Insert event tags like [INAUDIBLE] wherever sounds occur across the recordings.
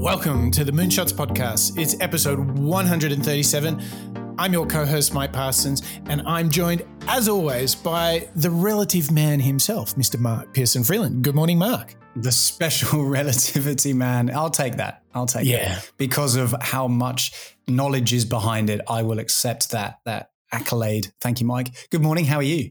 Welcome to the Moonshots Podcast. It's episode 137. I'm your co host, Mike Parsons, and I'm joined, as always, by the relative man himself, Mr. Mark Pearson Freeland. Good morning, Mark. The special [LAUGHS] relativity man. I'll take that. I'll take yeah. it. Because of how much knowledge is behind it, I will accept that that accolade. Thank you, Mike. Good morning. How are you?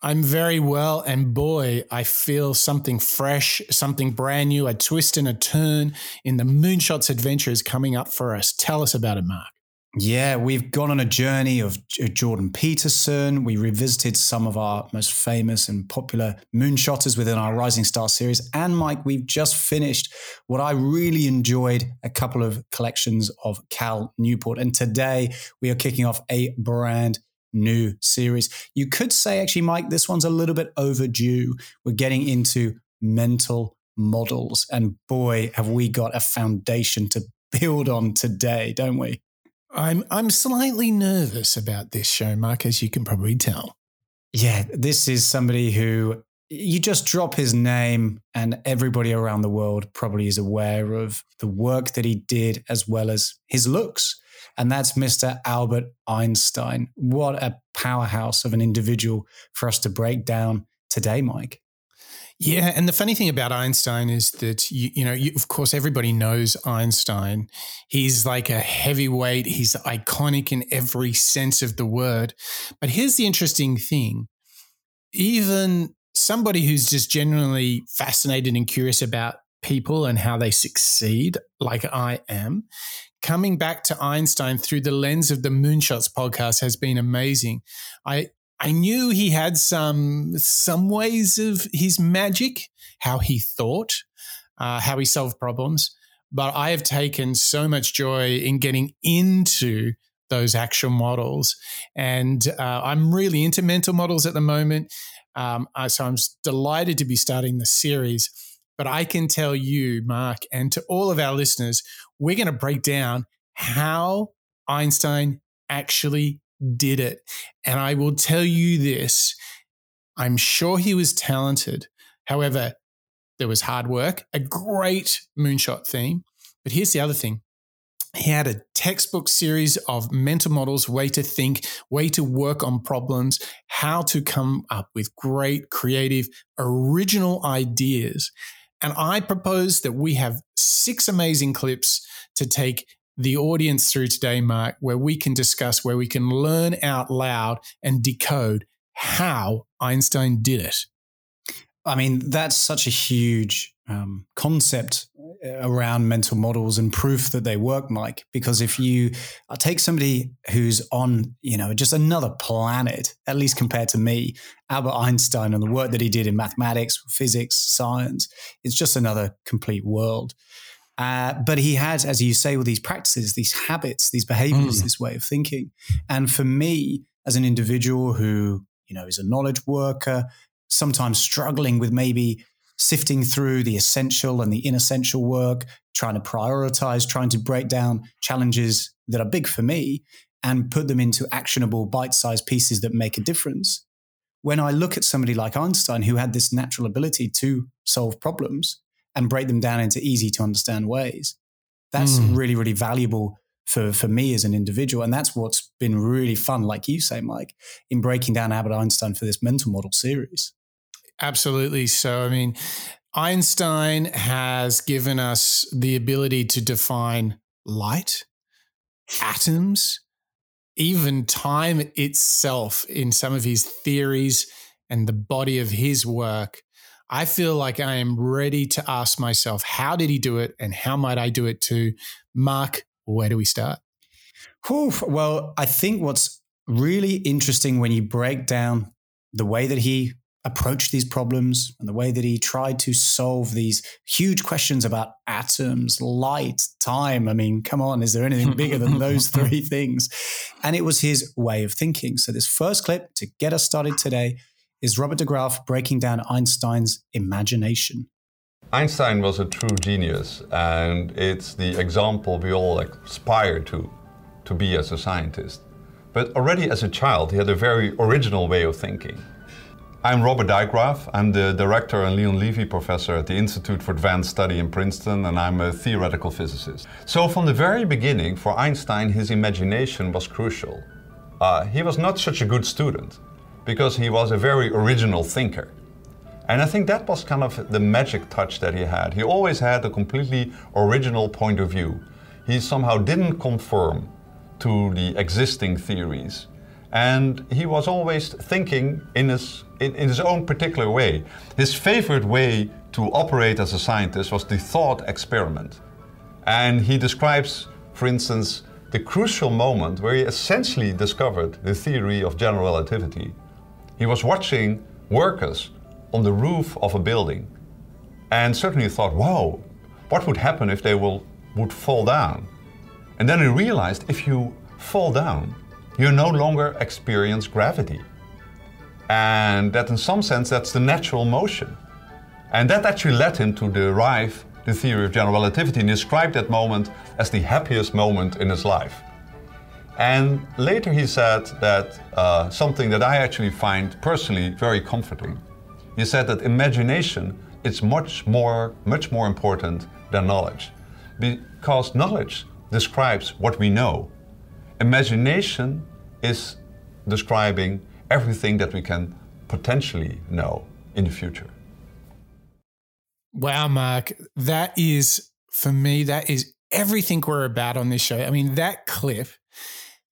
I'm very well, and boy, I feel something fresh, something brand new, a twist and a turn in the Moonshots adventure is coming up for us. Tell us about it, Mark. Yeah, we've gone on a journey of uh, Jordan Peterson. We revisited some of our most famous and popular moonshotters within our Rising Star series. And Mike, we've just finished what I really enjoyed a couple of collections of Cal Newport. And today we are kicking off a brand new series. You could say, actually, Mike, this one's a little bit overdue. We're getting into mental models. And boy, have we got a foundation to [LAUGHS] build on today, don't we? I'm I'm slightly nervous about this show, Mark, as you can probably tell. Yeah, this is somebody who you just drop his name and everybody around the world probably is aware of the work that he did as well as his looks and that's Mr. Albert Einstein. What a powerhouse of an individual for us to break down today, Mike. Yeah, and the funny thing about Einstein is that you, you know, you, of course, everybody knows Einstein. He's like a heavyweight. He's iconic in every sense of the word. But here's the interesting thing: even somebody who's just genuinely fascinated and curious about people and how they succeed, like I am, coming back to Einstein through the lens of the Moonshots podcast has been amazing. I I knew he had some some ways of his magic, how he thought, uh, how he solved problems, but I have taken so much joy in getting into those actual models, and uh, I'm really into mental models at the moment. Um, so I'm delighted to be starting the series. But I can tell you, Mark, and to all of our listeners, we're going to break down how Einstein actually did it. And I will tell you this I'm sure he was talented. However, there was hard work, a great moonshot theme. But here's the other thing he had a textbook series of mental models, way to think, way to work on problems, how to come up with great, creative, original ideas. And I propose that we have six amazing clips to take the audience through today, Mark, where we can discuss, where we can learn out loud and decode how Einstein did it. I mean, that's such a huge um, concept uh, around mental models and proof that they work, Mike. Because if you uh, take somebody who's on, you know, just another planet, at least compared to me, Albert Einstein and the work that he did in mathematics, physics, science, it's just another complete world. Uh, but he had, as you say, all these practices, these habits, these behaviors, mm. this way of thinking. And for me, as an individual who, you know, is a knowledge worker, sometimes struggling with maybe sifting through the essential and the inessential work, trying to prioritize, trying to break down challenges that are big for me and put them into actionable bite sized pieces that make a difference. When I look at somebody like Einstein, who had this natural ability to solve problems, and break them down into easy to understand ways. That's mm. really, really valuable for, for me as an individual. And that's what's been really fun, like you say, Mike, in breaking down Albert Einstein for this mental model series. Absolutely. So, I mean, Einstein has given us the ability to define light, atoms, even time itself in some of his theories and the body of his work. I feel like I am ready to ask myself, how did he do it and how might I do it too? Mark, where do we start? Whew, well, I think what's really interesting when you break down the way that he approached these problems and the way that he tried to solve these huge questions about atoms, light, time. I mean, come on, is there anything bigger than those [LAUGHS] three things? And it was his way of thinking. So, this first clip to get us started today is Robert de Graaf breaking down Einstein's imagination. Einstein was a true genius, and it's the example we all aspire to, to be as a scientist. But already as a child, he had a very original way of thinking. I'm Robert Dijkgraaf. I'm the director and Leon Levy professor at the Institute for Advanced Study in Princeton, and I'm a theoretical physicist. So, from the very beginning, for Einstein, his imagination was crucial. Uh, he was not such a good student because he was a very original thinker. And I think that was kind of the magic touch that he had. He always had a completely original point of view. He somehow didn't conform to the existing theories. And he was always thinking in his, in, in his own particular way. His favorite way to operate as a scientist was the thought experiment. And he describes, for instance, the crucial moment where he essentially discovered the theory of general relativity. He was watching workers on the roof of a building and certainly thought, wow, what would happen if they will, would fall down? And then he realized if you fall down, you no longer experience gravity. And that, in some sense, that's the natural motion. And that actually led him to derive the theory of general relativity and described that moment as the happiest moment in his life. And later he said that uh, something that I actually find personally very comforting. He said that imagination is much more, much more important than knowledge, because knowledge describes what we know, Imagination is describing everything that we can potentially know in the future. Wow, Mark, that is for me, that is everything we're about on this show. I mean, that clip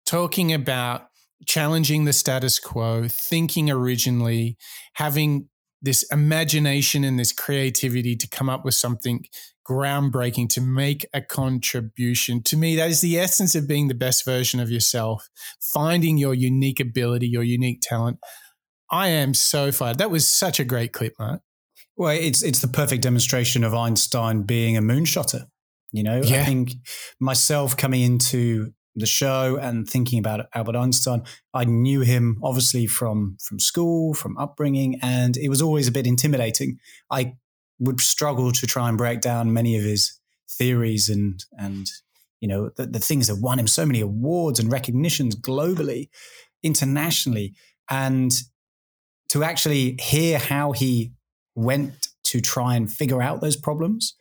talking about challenging the status quo, thinking originally, having this imagination and this creativity to come up with something groundbreaking to make a contribution. To me, that is the essence of being the best version of yourself, finding your unique ability, your unique talent. I am so fired. That was such a great clip, Mark. Well, it's it's the perfect demonstration of Einstein being a moonshotter. You know, yeah. I think myself coming into the show and thinking about Albert Einstein, I knew him obviously from from school, from upbringing, and it was always a bit intimidating. I would struggle to try and break down many of his theories and and you know the, the things that won him so many awards and recognitions globally, internationally, and to actually hear how he went to try and figure out those problems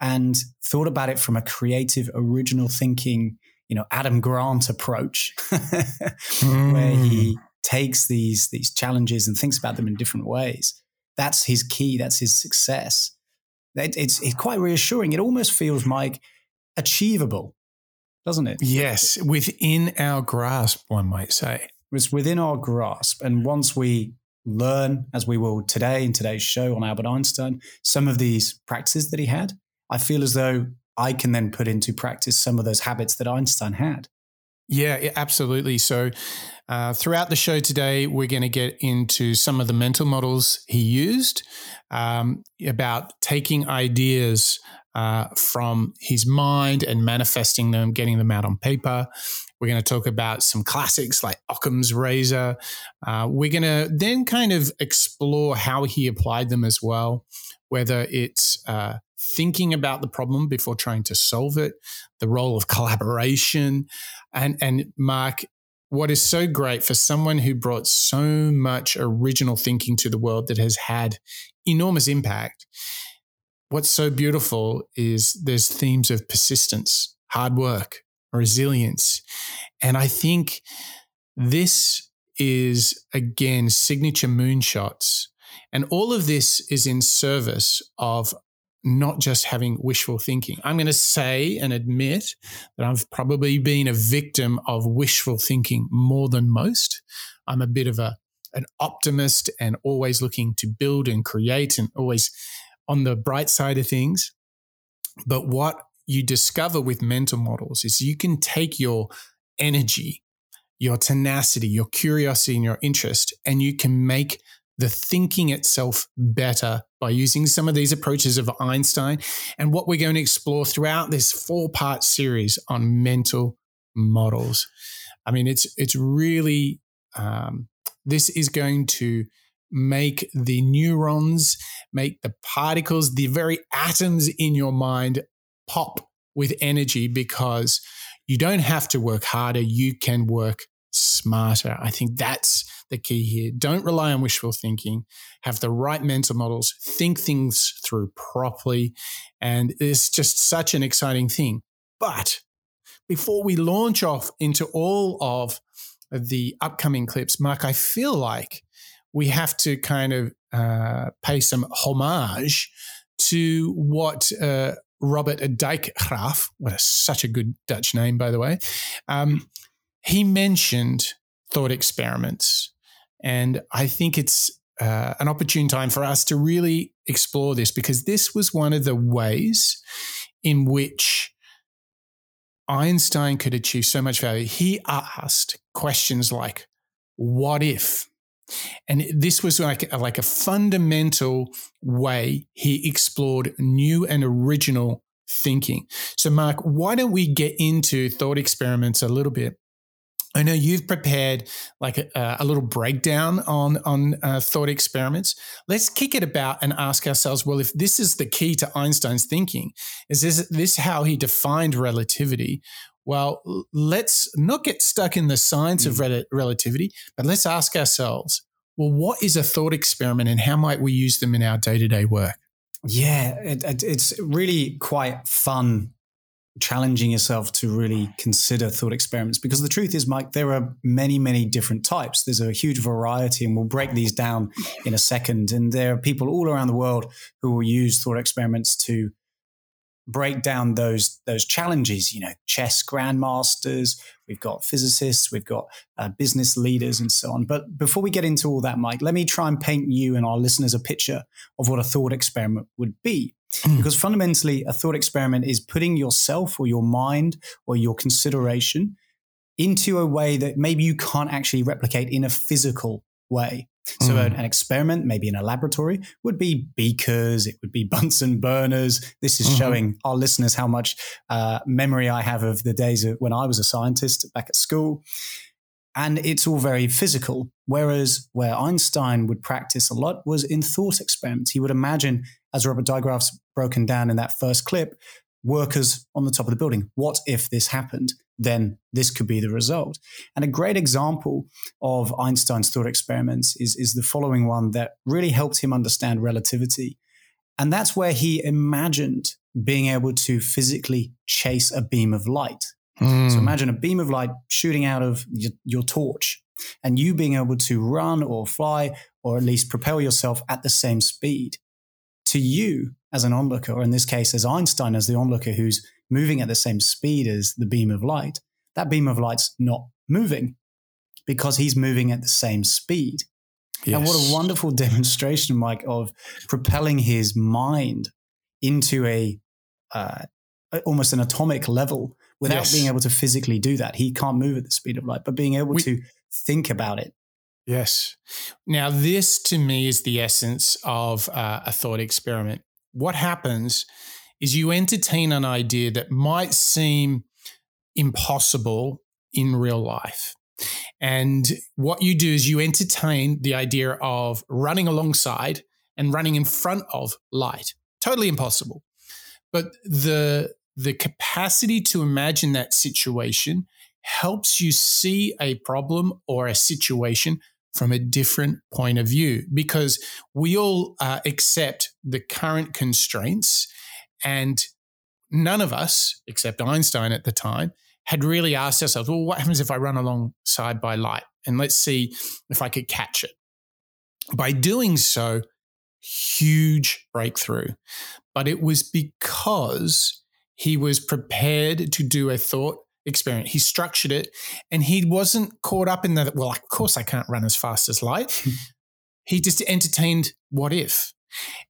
and thought about it from a creative, original thinking, you know, Adam Grant approach, mm. [LAUGHS] where he hmm. takes these these challenges and thinks about them in different ways that's his key. That's his success. It, it's, it's quite reassuring. It almost feels, Mike, achievable, doesn't it? Yes, within our grasp, one might say. It's within our grasp. And once we learn, as we will today in today's show on Albert Einstein, some of these practices that he had, I feel as though I can then put into practice some of those habits that Einstein had. Yeah, absolutely. So, uh, throughout the show today, we're going to get into some of the mental models he used um, about taking ideas uh, from his mind and manifesting them, getting them out on paper. We're going to talk about some classics like Occam's razor. Uh, we're going to then kind of explore how he applied them as well, whether it's uh, thinking about the problem before trying to solve it, the role of collaboration, and and Mark, what is so great for someone who brought so much original thinking to the world that has had enormous impact. What's so beautiful is there's themes of persistence, hard work, resilience. And I think this is again signature moonshots. And all of this is in service of not just having wishful thinking. I'm going to say and admit that I've probably been a victim of wishful thinking more than most. I'm a bit of a an optimist and always looking to build and create and always on the bright side of things. But what you discover with mental models is you can take your energy, your tenacity, your curiosity, and your interest, and you can make the thinking itself better by using some of these approaches of Einstein and what we're going to explore throughout this four part series on mental models. I mean, it's, it's really, um, this is going to make the neurons, make the particles, the very atoms in your mind pop with energy because you don't have to work harder. You can work smarter. I think that's the key here. Don't rely on wishful thinking. Have the right mental models. Think things through properly. And it's just such an exciting thing. But before we launch off into all of the upcoming clips, Mark, I feel like we have to kind of uh, pay some homage to what uh, Robert Dijkgraaf, what a, such a good Dutch name, by the way, um, he mentioned thought experiments. And I think it's uh, an opportune time for us to really explore this because this was one of the ways in which Einstein could achieve so much value. He asked questions like, What if? And this was like, like a fundamental way he explored new and original thinking. So, Mark, why don't we get into thought experiments a little bit? I know you've prepared like a, a little breakdown on on uh, thought experiments. Let's kick it about and ask ourselves: Well, if this is the key to Einstein's thinking, is this this how he defined relativity? Well, let's not get stuck in the science mm. of rel- relativity, but let's ask ourselves: Well, what is a thought experiment, and how might we use them in our day to day work? Yeah, it, it's really quite fun challenging yourself to really consider thought experiments because the truth is mike there are many many different types there's a huge variety and we'll break these down in a second and there are people all around the world who will use thought experiments to break down those those challenges. You know, chess grandmasters. We've got physicists. We've got uh, business leaders, and so on. But before we get into all that, Mike, let me try and paint you and our listeners a picture of what a thought experiment would be. Mm. Because fundamentally, a thought experiment is putting yourself or your mind or your consideration into a way that maybe you can't actually replicate in a physical way. So mm. an, experiment, maybe in a laboratory, would be beakers, it would be [LAUGHS] Bunsen burners. This is mm-hmm. showing our listeners how much uh, memory I have of the days of when I was a scientist back at school. And it's all very physical. Whereas where Einstein would practice a lot was in thought experiments. He would imagine, as Robert Dijkgraaf's broken down in that first clip, workers on the top of the building. What if this happened? Then this could be the result. And a great example of Einstein's thought experiments is, is the following one that really helped him understand relativity. And that's where he imagined being able to physically chase a beam of light. Mm. So imagine a beam of light shooting out of your, your torch and you being able to run or fly or at least propel yourself at the same speed. To you, as an onlooker, or in this case, as Einstein as the onlooker who's moving at the same speed as the beam of light, that beam of light's not moving because he's moving at the same speed. Yes. And what a wonderful [LAUGHS] demonstration, Mike, of propelling his mind into a uh, almost an atomic level without yes. being able to physically do that. He can't move at the speed of light, but being able we, to think about it. Yes. Now, this to me is the essence of uh, a thought experiment what happens is you entertain an idea that might seem impossible in real life. And what you do is you entertain the idea of running alongside and running in front of light. Totally impossible. But the the capacity to imagine that situation helps you see a problem or a situation from a different point of view because we all uh, accept the current constraints and none of us except einstein at the time had really asked ourselves well what happens if i run alongside by light? And let's see if i could catch it. By doing so huge breakthrough. But it was because he was prepared to do a thought experiment. He structured it and he wasn't caught up in that, well, of course I can't run as fast as light. he just entertained what if.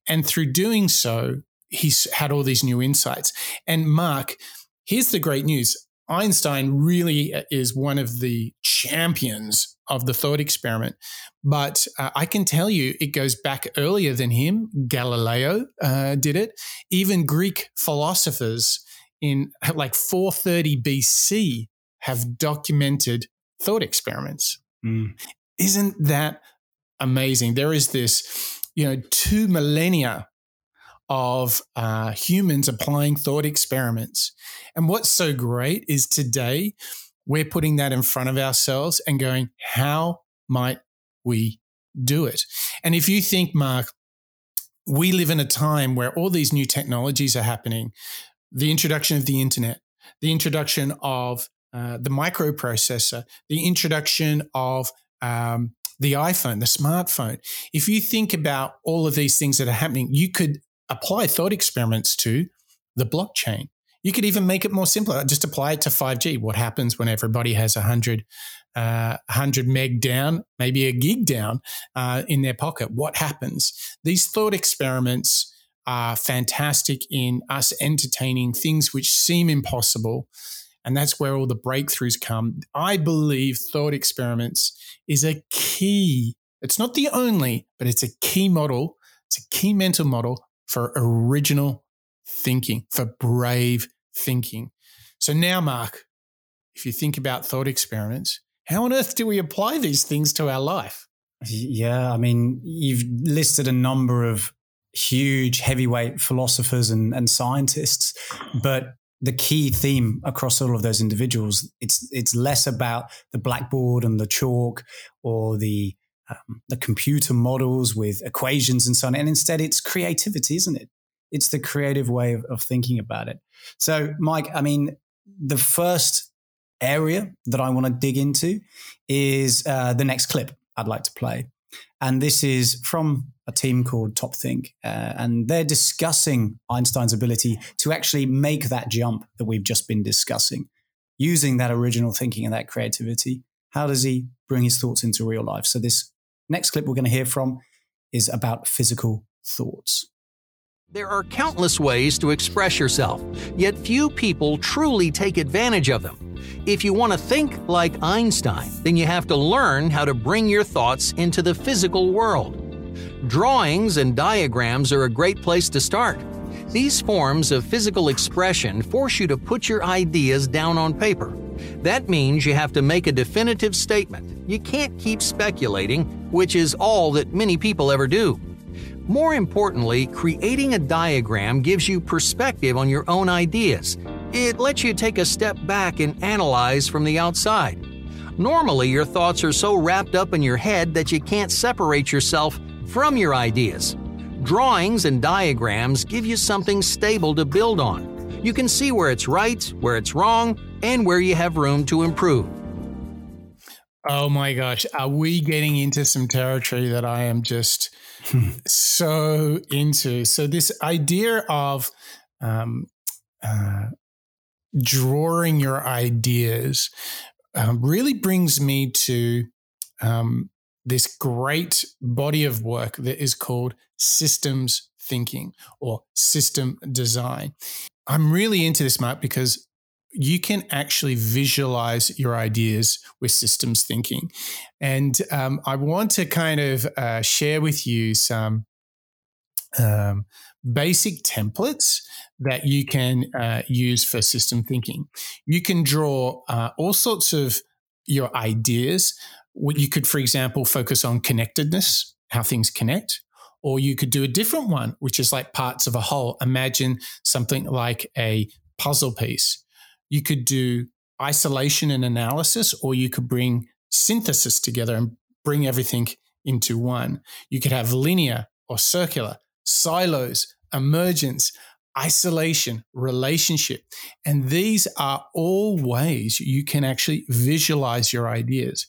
And through doing so, he's had all these new insights. And Mark, here's the great news Einstein really is one of the champions of the thought experiment. But uh, I can tell you, it goes back earlier than him. Galileo uh, did it. Even Greek philosophers in [LAUGHS] like 430 BC have documented thought experiments. Mm. Isn't that amazing? There is this, you know, two millennia of uh, humans applying thought experiments. And what's so great is today we're putting that in front of ourselves and going, how might we do it? And if you think, Mark, we live in a time where all these new technologies are happening the introduction of the internet, the introduction of uh, the microprocessor, the introduction of um, the iPhone, the smartphone. If you think about all of these things that are happening, you could apply thought experiments to the blockchain. You could even make it more simpler. Just apply it to 5G. What happens when everybody has 100, uh, 100 meg down, maybe a gig down uh, in their pocket? What happens? These thought experiments are fantastic in us entertaining things which seem impossible. And that's where all the breakthroughs come. I believe thought experiments is a key. It's not the only, but it's a key model. It's a key mental model for original thinking, for brave thinking. So now, Mark, if you think about thought experiments, how on earth do we apply these things to our life? Yeah, I mean, you've listed a number of huge heavyweight philosophers and, and scientists, but the key theme across all of those individuals it's it's less about the blackboard and the chalk or the um, the computer models with equations and so on and instead it's creativity isn't it it's the creative way of, of thinking about it. So, Mike, I mean, the first area that I want to dig into is uh, the next clip I'd like to play. And this is from a team called TopThink. Uh, and they're discussing Einstein's ability to actually make that jump that we've just been discussing. Using that original thinking and that creativity, how does he bring his thoughts into real life? So, this next clip we're going to hear from is about physical thoughts. There are countless ways to express yourself, yet few people truly take advantage of them. If you want to think like Einstein, then you have to learn how to bring your thoughts into the physical world. Drawings and diagrams are a great place to start. These forms of physical expression force you to put your ideas down on paper. That means you have to make a definitive statement. You can't keep speculating, which is all that many people ever do. More importantly, creating a diagram gives you perspective on your own ideas. It lets you take a step back and analyze from the outside. Normally, your thoughts are so wrapped up in your head that you can't separate yourself from your ideas. Drawings and diagrams give you something stable to build on. You can see where it's right, where it's wrong, and where you have room to improve. Oh my gosh, are we getting into some territory that I am just [LAUGHS] so into. So this idea of um, uh, drawing your ideas um, really brings me to um, this great body of work that is called systems thinking or system design. I'm really into this, Mark, because you can actually visualize your ideas with systems thinking. And um, I want to kind of uh, share with you some um, basic templates that you can uh, use for system thinking. You can draw uh, all sorts of your ideas. You could, for example, focus on connectedness, how things connect. Or you could do a different one, which is like parts of a whole. Imagine something like a puzzle piece you could do isolation and analysis, or you could bring synthesis together and bring everything into one. You could have linear or circular, silos, emergence, isolation, relationship. And these are all ways you can actually visualize your ideas.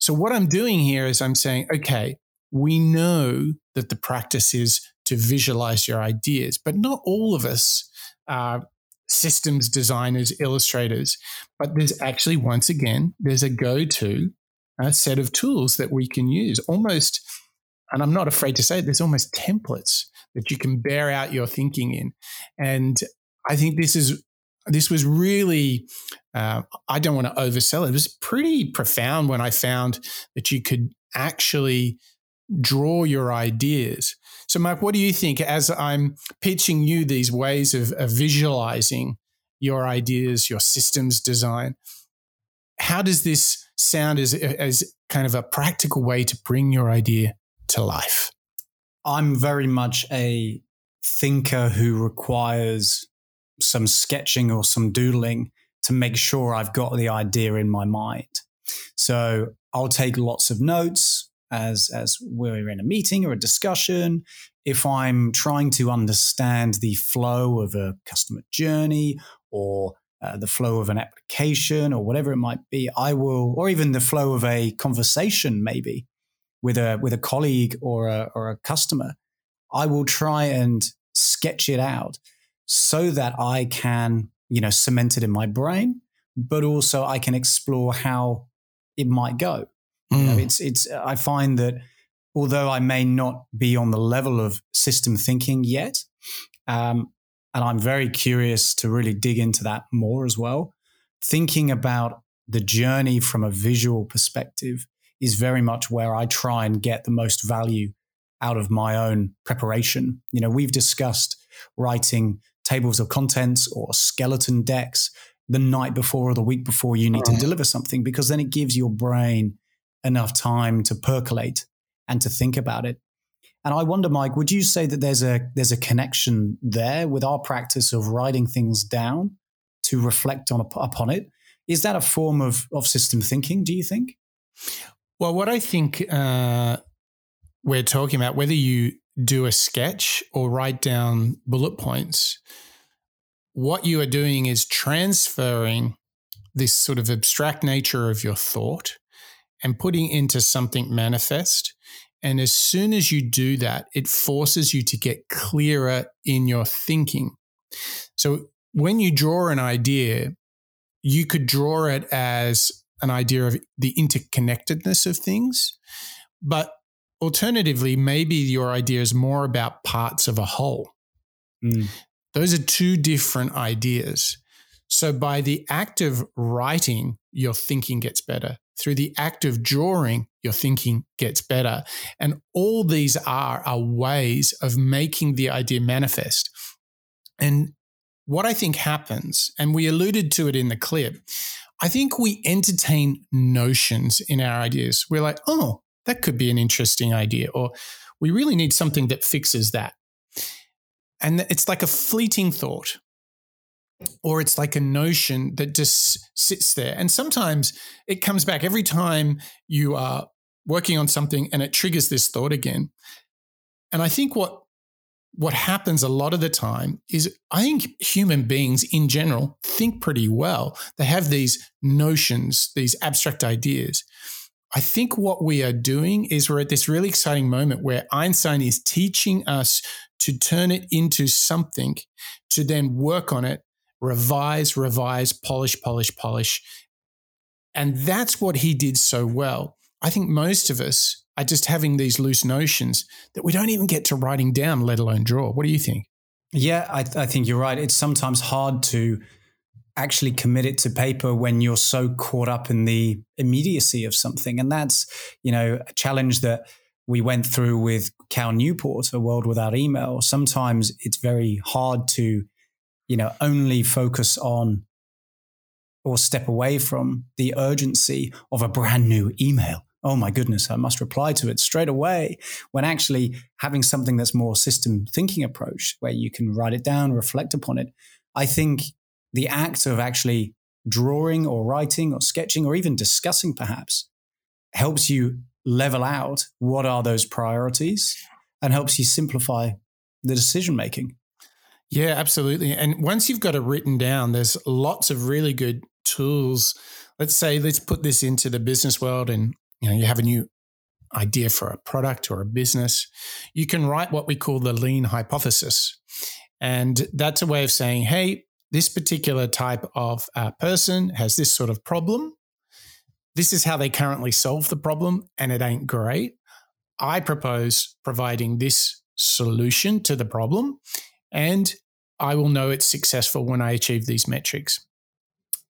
So, what I'm doing here is I'm saying, okay, we know that the practice is to visualize your ideas, but not all of us are systems designers, illustrators. But there's actually, once again, there's a go to uh, set of tools that we can use almost, and I'm not afraid to say it, there's almost templates that you can bear out your thinking in. And I think this is this was really uh, i don't want to oversell it it was pretty profound when i found that you could actually draw your ideas so, Mark, what do you think as I'm pitching you these ways of, of visualizing your ideas, your systems design? How does this sound as, as kind of a practical way to bring your idea to life? I'm very much a thinker who requires some sketching or some doodling to make sure I've got the idea in my mind. So I'll take lots of notes as, as we're in a meeting or a discussion. If I'm trying to understand the flow of a customer journey or uh, the flow of an application or whatever it might be, I will, or even the flow of a conversation, maybe with a with a colleague or a, or a customer, I will try and sketch it out so that I can, you know, cemented in my brain, but also I can explore how it might go. Mm. You know, hmm. it's it's. I find that although I may not be on the level of system thinking yet, um, and I'm very curious to really dig into that more as well. Thinking about the journey from a visual perspective is very much where I try and get the most value out of my own preparation. You know, we've discussed writing tables of contents or skeleton decks the night before or the week before you need right. to deliver something because then it gives your brain enough time to percolate and to think about it. And I wonder, Mike, would you say that there's a there's a connection there with our practice of writing things down to reflect on upon it? Is that a form of of system thinking? Do you think? Well, what I think uh, we're talking about, whether you do a sketch or write down bullet points, what you are doing is transferring this sort of abstract nature of your thought and putting into something manifest and as soon as you do that, it forces you to get clearer in your thinking. So when you draw an idea, you could draw it as an idea of the interconnectedness of things. But alternatively, maybe your idea is more about parts of a whole. Mm. Those are two different ideas. So by the act of writing, your thinking gets better. Through the act of drawing, your thinking gets better. And all these are, are ways of making the idea manifest. And what I think happens, and we alluded to it in the clip, I think we entertain notions in our ideas. We're like, oh, that could be an interesting idea, or we really need something that fixes that. And it's like a fleeting thought or it's like a notion that just sits there. And sometimes it comes back every time you are working on something and it triggers this thought again. And I think what what happens a lot of the time is I think human beings in general think pretty well. They have these notions, these abstract ideas. I think what we are doing is we're at this really exciting moment where Einstein is teaching us to turn it into something, to then work on it revise, revise, polish, polish, polish. And that's what he did so well. I think most of us are just having these loose notions that we don't even get to writing down, let alone draw. What do you think? Yeah, I, I think you're right. It's sometimes hard to actually commit it to paper when you're so caught up in the immediacy of something. And that's, you know, a challenge that we went through with Cal Newport, A World Without Email. Sometimes it's very hard to you know, only focus on or step away from the urgency of a brand new email. Oh my goodness, I must reply to it straight away. When actually having something that's more system thinking approach, where you can write it down, reflect upon it. I think the act of actually drawing or writing or sketching or even discussing perhaps helps you level out what are those priorities and helps you simplify the decision making. Yeah, absolutely. And once you've got it written down, there's lots of really good tools. Let's say, let's put this into the business world and you know, you have a new idea for a product or a business. You can write what we call the lean hypothesis. And that's a way of saying, hey, this particular type of uh, person has this sort of problem. This is how they currently solve the problem, and it ain't great. I propose providing this solution to the problem. And I will know it's successful when I achieve these metrics.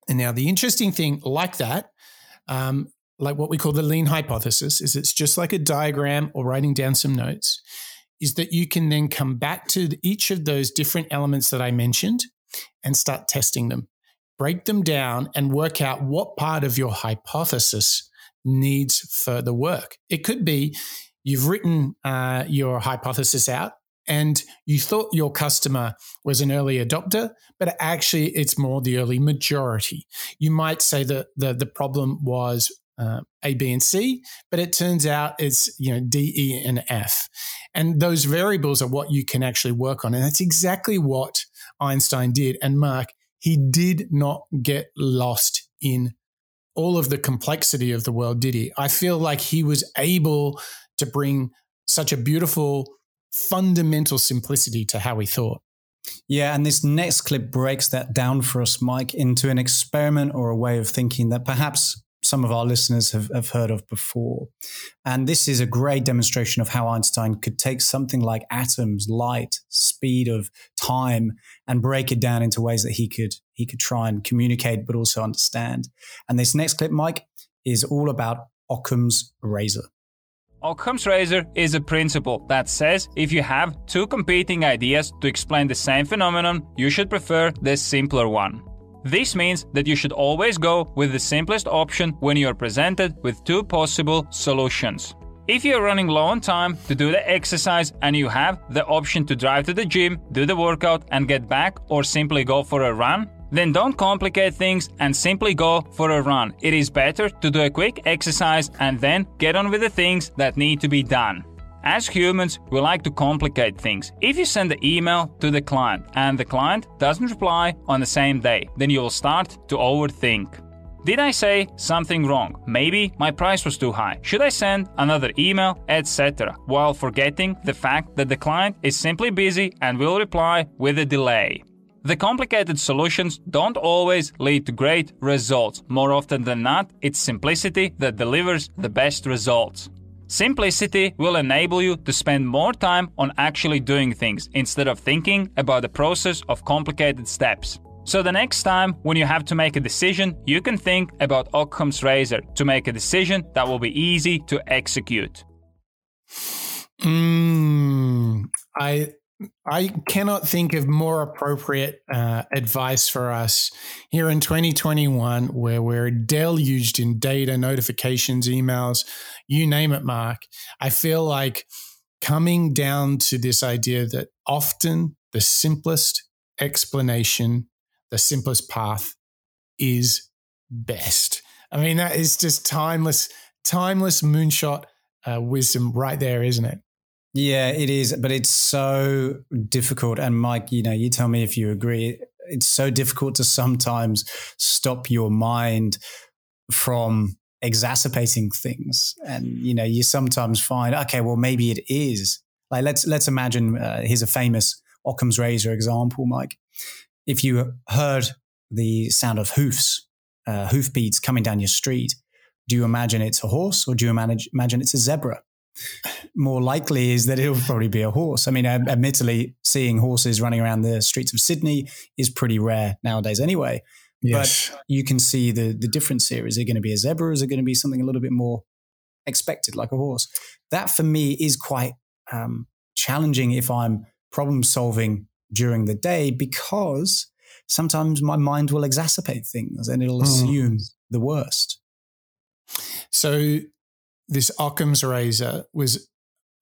And now, the interesting thing, like that, um, like what we call the lean hypothesis, is it's just like a diagram or writing down some notes, is that you can then come back to each of those different elements that I mentioned and start testing them, break them down, and work out what part of your hypothesis needs further work. It could be you've written uh, your hypothesis out and you thought your customer was an early adopter, but actually it's more the early majority. You might say that the, the problem was uh, A, B, and C, but it turns out it's you know D, E, and F, and those variables are what you can actually work on, and that's exactly what Einstein did. And Mark, he did not get lost in all of the complexity of the world, did he? I feel like he was able to bring such a beautiful, fundamental simplicity to how he thought. Yeah, and this next clip breaks that down for us, Mike, into an experiment or a way of thinking that perhaps some of our listeners have, have heard of before. And this is a great demonstration of how Einstein could take something like atoms, light, speed of time, and break it down into ways that he could he could try and communicate but also understand. And this next clip, Mike, is all about Occam's razor. Occam's razor is a principle that says if you have two competing ideas to explain the same phenomenon, you should prefer the simpler one. This means that you should always go with the simplest option when you are presented with two possible solutions. If you're running low on time to do the exercise and you have the option to drive to the gym, do the workout, and get back, or simply go for a run, then don't complicate things and simply go for a run. It is better to do a quick exercise and then get on with the things that need to be done. As humans, we like to complicate things. If you send the email to the client and the client doesn't reply on the same day, then you will start to overthink. Did I say something wrong? Maybe my price was too high. Should I send another email, etc., while forgetting the fact that the client is simply busy and will reply with a delay? The complicated solutions don't always lead to great results. More often than not, it's simplicity that delivers the best results. Simplicity will enable you to spend more time on actually doing things instead of thinking about the process of complicated steps. So the next time when you have to make a decision, you can think about Occam's razor to make a decision that will be easy to execute. Mm, I I cannot think of more appropriate uh, advice for us here in 2021, where we're deluged in data, notifications, emails, you name it, Mark. I feel like coming down to this idea that often the simplest explanation, the simplest path is best. I mean, that is just timeless, timeless moonshot uh, wisdom right there, isn't it? Yeah, it is, but it's so difficult. And Mike, you know, you tell me if you agree. It's so difficult to sometimes stop your mind from exacerbating things, and you know, you sometimes find, okay, well, maybe it is. Like let's let's imagine uh, here's a famous Occam's razor example, Mike. If you heard the sound of hoofs, uh, coming down your street, do you imagine it's a horse or do you imagine, imagine it's a zebra? More likely is that it'll probably be a horse. I mean, admittedly, seeing horses running around the streets of Sydney is pretty rare nowadays anyway. Yes. But you can see the the difference here. Is it going to be a zebra? Is it going to be something a little bit more expected, like a horse? That for me is quite um, challenging if I'm problem solving during the day because sometimes my mind will exacerbate things and it'll mm. assume the worst. So this Occam's razor was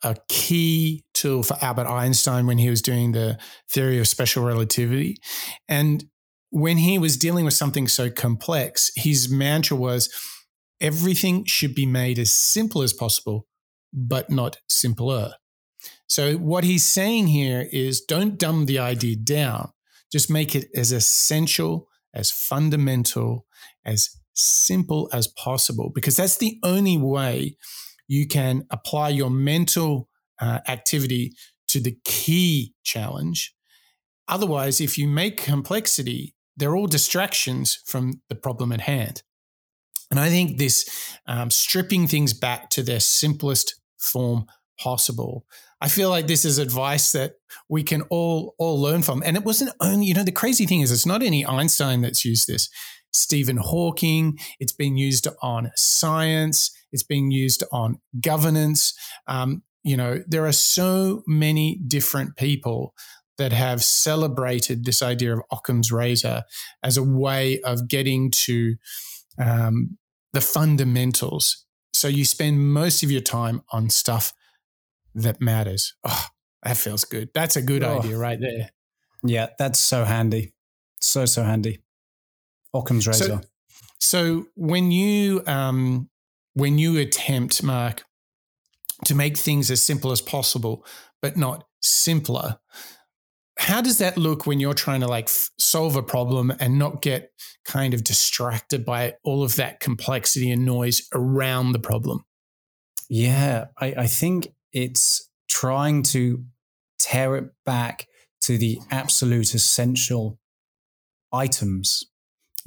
a key tool for Albert Einstein when he was doing the theory of special relativity. And when he was dealing with something so complex, his mantra was everything should be made as simple as possible, but not simpler. So, what he's saying here is don't dumb the idea down, just make it as essential, as fundamental, as simple as possible because that's the only way you can apply your mental uh, activity to the key challenge. Otherwise, if you make complexity, they're all distractions from the problem at hand. And I think this um, stripping things back to their simplest form possible. I feel like this is advice that we can all all learn from. And it wasn't only, you know, the crazy thing is it's not any Einstein that's used this. Stephen Hawking. It's being used on science. It's being used on governance. Um, you know, there are so many different people that have celebrated this idea of Occam's razor as a way of getting to um, the fundamentals. So you spend most of your time on stuff that matters. Oh, That feels good. That's a good oh. idea right there. Yeah, that's so handy. So, so handy. Occam's razor. So, so when you um, when you attempt, Mark, to make things as simple as possible, but not simpler, how does that look when you're trying to like f- solve a problem and not get kind of distracted by all of that complexity and noise around the problem? Yeah, I, I think it's trying to tear it back to the absolute essential items,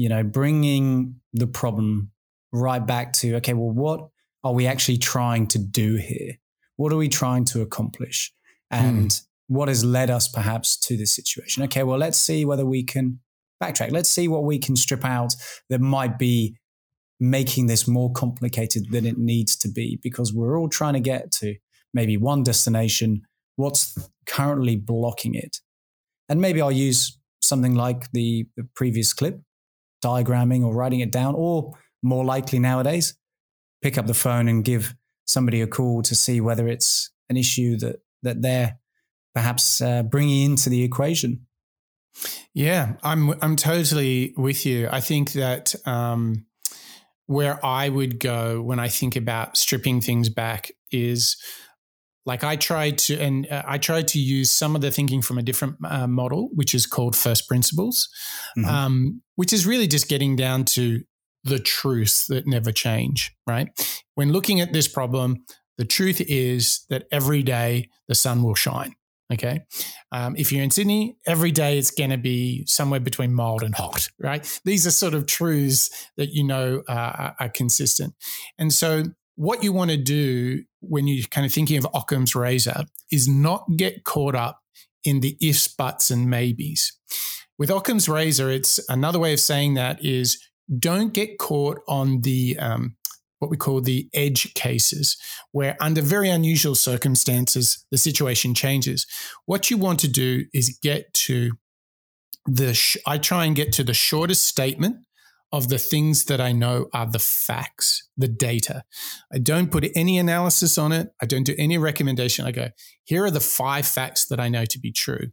you know, bringing the problem right back to, okay, well, what are we actually trying to do here? What are we trying to accomplish? And mm. what has led us perhaps to this situation? Okay, well, let's see whether we can backtrack. Let's see what we can strip out that might be making this more complicated than it needs to be because we're all trying to get to maybe one destination. What's currently blocking it? And maybe I'll use something like the, the previous clip, diagramming or writing it down, or more likely nowadays, pick up the phone and give somebody a call to see whether it's an issue that that they're perhaps uh, bringing into the equation. Yeah, I'm I'm totally with you. I think that um, where I would go when I think about stripping things back is like I tried to, and uh, I tried to use some of the thinking from a different uh, model, which is called first principles, mm-hmm. um, which is really just getting down to the truths that never change, right? When looking at this problem, the truth is that every day the sun will shine. Okay. Um, if you're in Sydney, every day it's going to be somewhere between mild and hot, right? These are sort of truths that you know uh, are consistent. And so, what you want to do when you're kind of thinking of Occam's razor is not get caught up in the ifs, buts, and maybes. With Occam's razor, it's another way of saying that is don't get caught on the um, what we call the edge cases, where under very unusual circumstances, the situation changes. What you want to do is get to the, sh- I try and get to the shortest statement of the things that I know are the facts, the data. I don't put any analysis on it. I don't do any recommendation. I go, here are the five facts that I know to be true.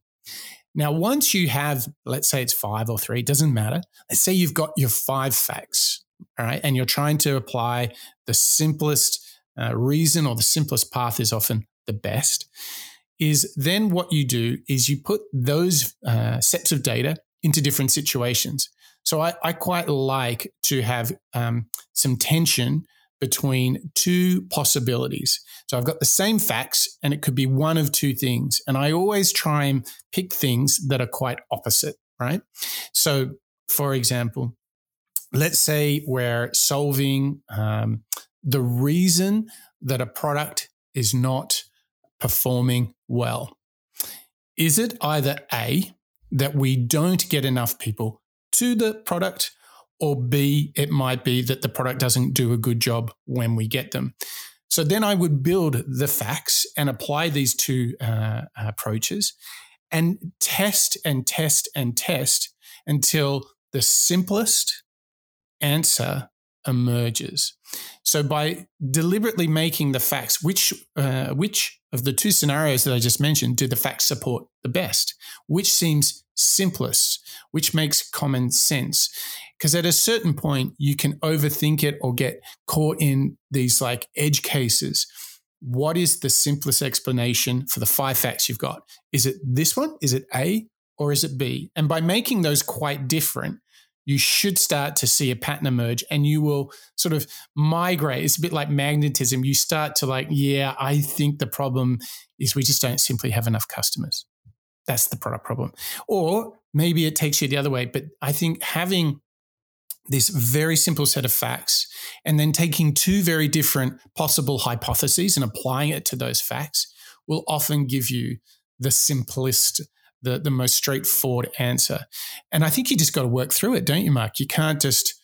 Now, once you have, let's say it's five or three, it doesn't matter. Let's say you've got your five facts all right, and you're trying to apply the simplest uh, reason or the simplest path is often the best, is then what you do is you put those uh, sets of data into different situations. So I, I quite like to have um, some tension between two possibilities. So I've got the same facts, and it could be one of two things. And I always try and pick things that are quite opposite, right? So, for example, let's say we're solving um, the reason that a product is not performing well. Is it either A, that we don't get enough people to the product, or B, it might be that the product doesn't do a good job when we get them? So then I would build the facts and apply these two uh, approaches and test and test and test until the simplest answer emerges. So by deliberately making the facts, which uh, which of the two scenarios that I just mentioned do the facts support the best? Which seems simplest? Which makes common sense? Because at a certain point, you can overthink it or get caught in these like edge cases. What is the simplest explanation for the five facts you've got? Is it this one? Is it A? Or is it B? And by making those quite different, you should start to see a pattern emerge and you will sort of migrate. It's a bit like magnetism. You start to like, yeah, I think the problem is we just don't simply have enough customers. That's the product problem. Or maybe it takes you the other way. But I think having this very simple set of facts and then taking two very different possible hypotheses and applying it to those facts will often give you the simplest the, the most straightforward answer. And I think you just got to work through it, don't you, Mark? You can't just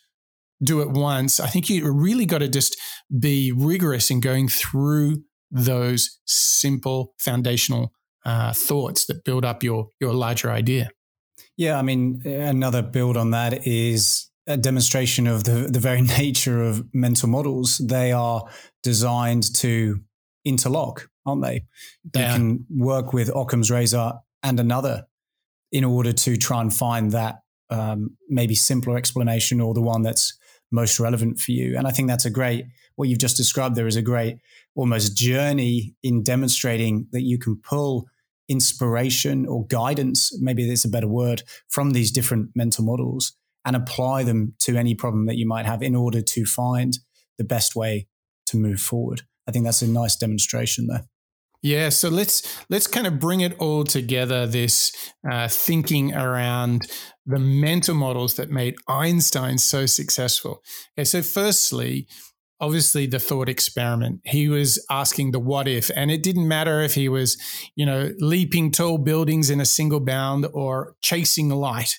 do it once. I think you really got to just be rigorous in going through those simple foundational uh, thoughts that build up your your larger idea. Yeah, I mean, another build on that is a demonstration of the the very [LAUGHS] nature of mental models. They are designed to interlock aren't they? They are. can work with Occam's razor and another in order to try and find that um, maybe simpler explanation or the one that's most relevant for you. And I think that's a great, what you've just described there is a great almost journey in demonstrating that you can pull inspiration or guidance, maybe that's a better word, from these different mental models and apply them to any problem that you might have in order to find the best way to move forward. I think that's a nice demonstration there. Yeah, so let's let's kind of bring it all together. This uh, thinking around the mental models that made Einstein so successful. So firstly, obviously the thought experiment. He was asking the what if, and it didn't matter if he was, you know, leaping tall buildings in a single bound or chasing light.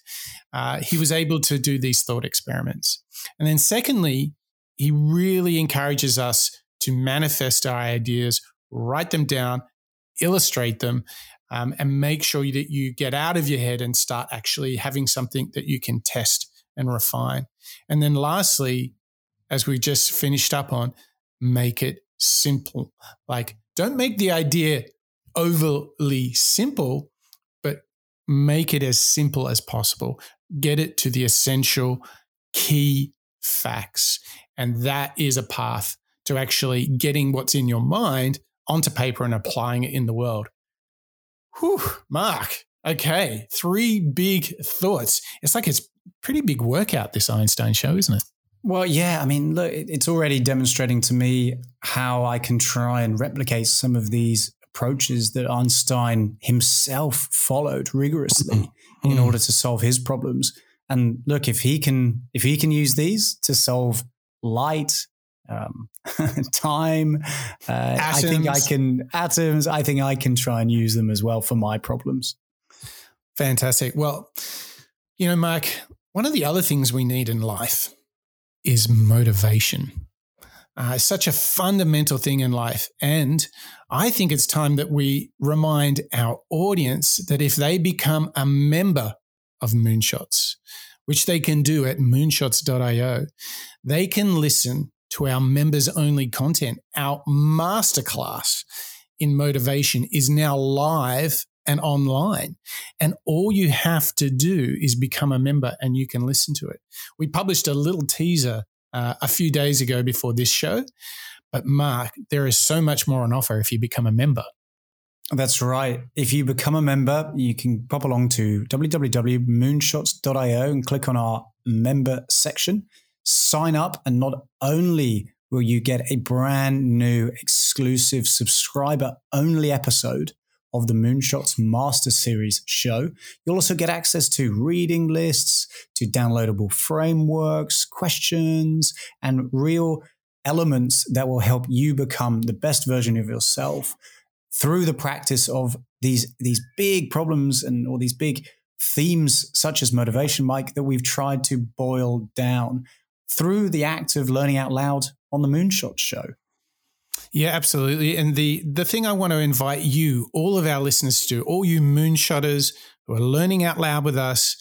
Uh, he was able to do these thought experiments. And then secondly, he really encourages us to manifest our ideas write them down, illustrate them, um, and make sure that you get out of your head and start actually having something that you can test and refine. And then lastly, as we just finished up on, make it simple. Like, don't make the idea overly simple, but make it as simple as possible. Get it to the essential key facts. And that is a path to actually getting what's in your mind onto paper and applying it in the world. Whew, Mark. Okay, three big thoughts. It's like it's pretty big workout, this Einstein show, isn't it? Well, yeah. I mean, look, it's already demonstrating to me how I can try and replicate some of these approaches that Einstein himself followed rigorously mm-hmm. in order to solve his problems. And look, if he can, if he can use these to solve light, um, [LAUGHS] time. Uh, I think I can atoms. I think I can try and use them as well for my problems. Fantastic. Well, you know, Mark, one of the other things we need in life is motivation. Uh, it's such a fundamental thing in life. And I think it's time that we remind our audience that if they become a member of Moonshots, which they can do at moonshots.io, they can listen to our members only content. Our masterclass in motivation is now live and online. And all you have to do is become a member and you can listen to it. We published a little teaser uh, a few days ago before this show. But Mark, there is so much more on offer if you become a member. That's right. If you become a member, you can pop along to www.moonshots.io and click on our member section sign up, and not only will you get a brand new exclusive subscriber only episode of the Moonshots Master Series show. You'll also get access to reading lists, to downloadable frameworks, questions, and real elements that will help you become the best version of yourself through the practice of these these big problems and all these big themes such as motivation mike that we've tried to boil down through the act of learning out loud on the Moonshot Show. Yeah, absolutely. And the the thing I want to invite you, all of our listeners to do, all you moonshotters who are learning out loud with us,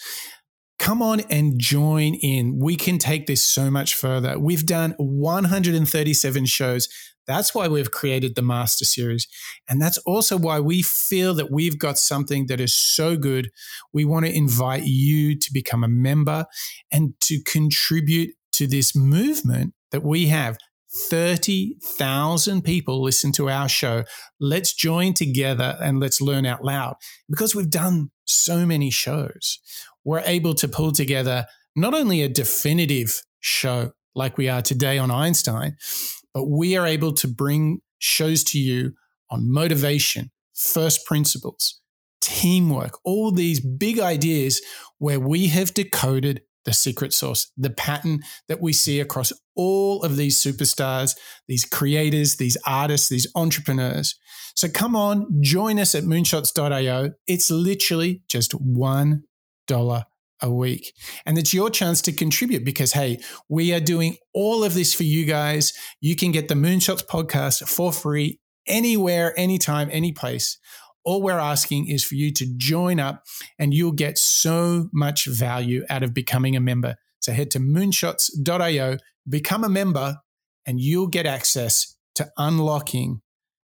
come on and join in. We can take this so much further. We've done 137 shows. That's why we've created the Master Series. And that's also why we feel that we've got something that is so good. We want to invite you to become a member and to contribute to this movement that we have. 30,000 people listen to our show. Let's join together and let's learn out loud. Because we've done so many shows, we're able to pull together not only a definitive show like we are today on Einstein, but we are able to bring shows to you on motivation, first principles, teamwork, all these big ideas where we have decoded the secret sauce, the pattern that we see across all of these superstars, these creators, these artists, these entrepreneurs. So come on, join us at moonshots.io. It's literally just $1 a week. And it's your chance to contribute because, hey, we are doing all of this for you guys. You can get the Moonshots podcast for free anywhere, anytime, any place. All we're asking is for you to join up and you'll get so much value out of becoming a member. So head to moonshots.io, become a member, and you'll get access to unlocking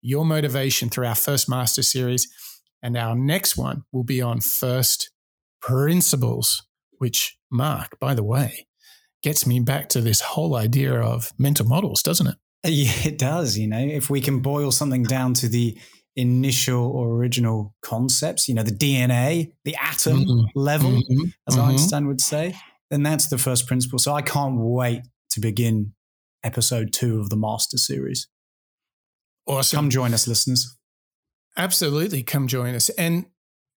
your motivation through our first master series. And our next one will be on first principles, which, Mark, by the way, gets me back to this whole idea of mental models, doesn't it? Yeah, it does. You know, if we can boil something down to the initial or original concepts, you know, the DNA, the atom mm-hmm. level, mm-hmm. as mm-hmm. Einstein would say, then that's the first principle. So I can't wait to begin episode two of the Master Series. Awesome. Come join us, listeners. Absolutely. Come join us. And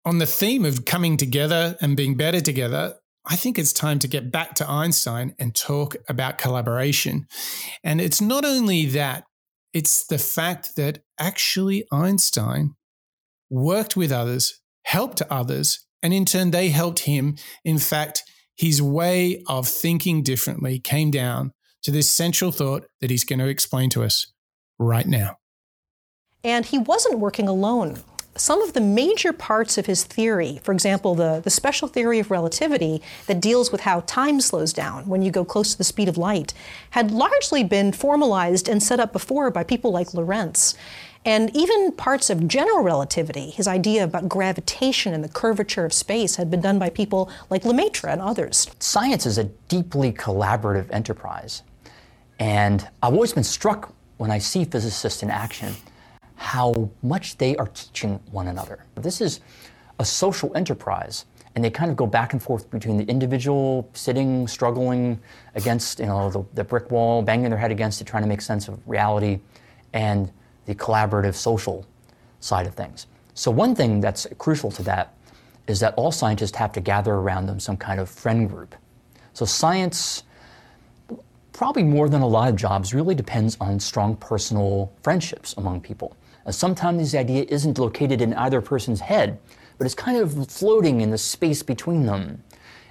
on the theme of coming together and being better together, I think it's time to get back to Einstein and talk about collaboration. And it's not only that, it's the fact that actually Einstein worked with others, helped others, and in turn they helped him. In fact, his way of thinking differently came down to this central thought that he's going to explain to us right now. And he wasn't working alone some of the major parts of his theory, for example, the, the special theory of relativity that deals with how time slows down when you go close to the speed of light, had largely been formalized and set up before by people like Lorentz. And even parts of general relativity, his idea about gravitation and the curvature of space, had been done by people like Lemaitre and others. Science is a deeply collaborative enterprise. And I've always been struck when I see physicists in action how much they are teaching one another. This is a social enterprise, and they kind of go back and forth between the individual sitting, struggling against you know the, the brick wall, banging their head against it, trying to make sense of reality, and the collaborative social side of things. So one thing that's crucial to that is that all scientists have to gather around them some kind of friend group. So science probably more than a lot of jobs, really depends on strong personal friendships among people. Uh, sometimes this idea isn't located in either person's head, but it's kind of floating in the space between them.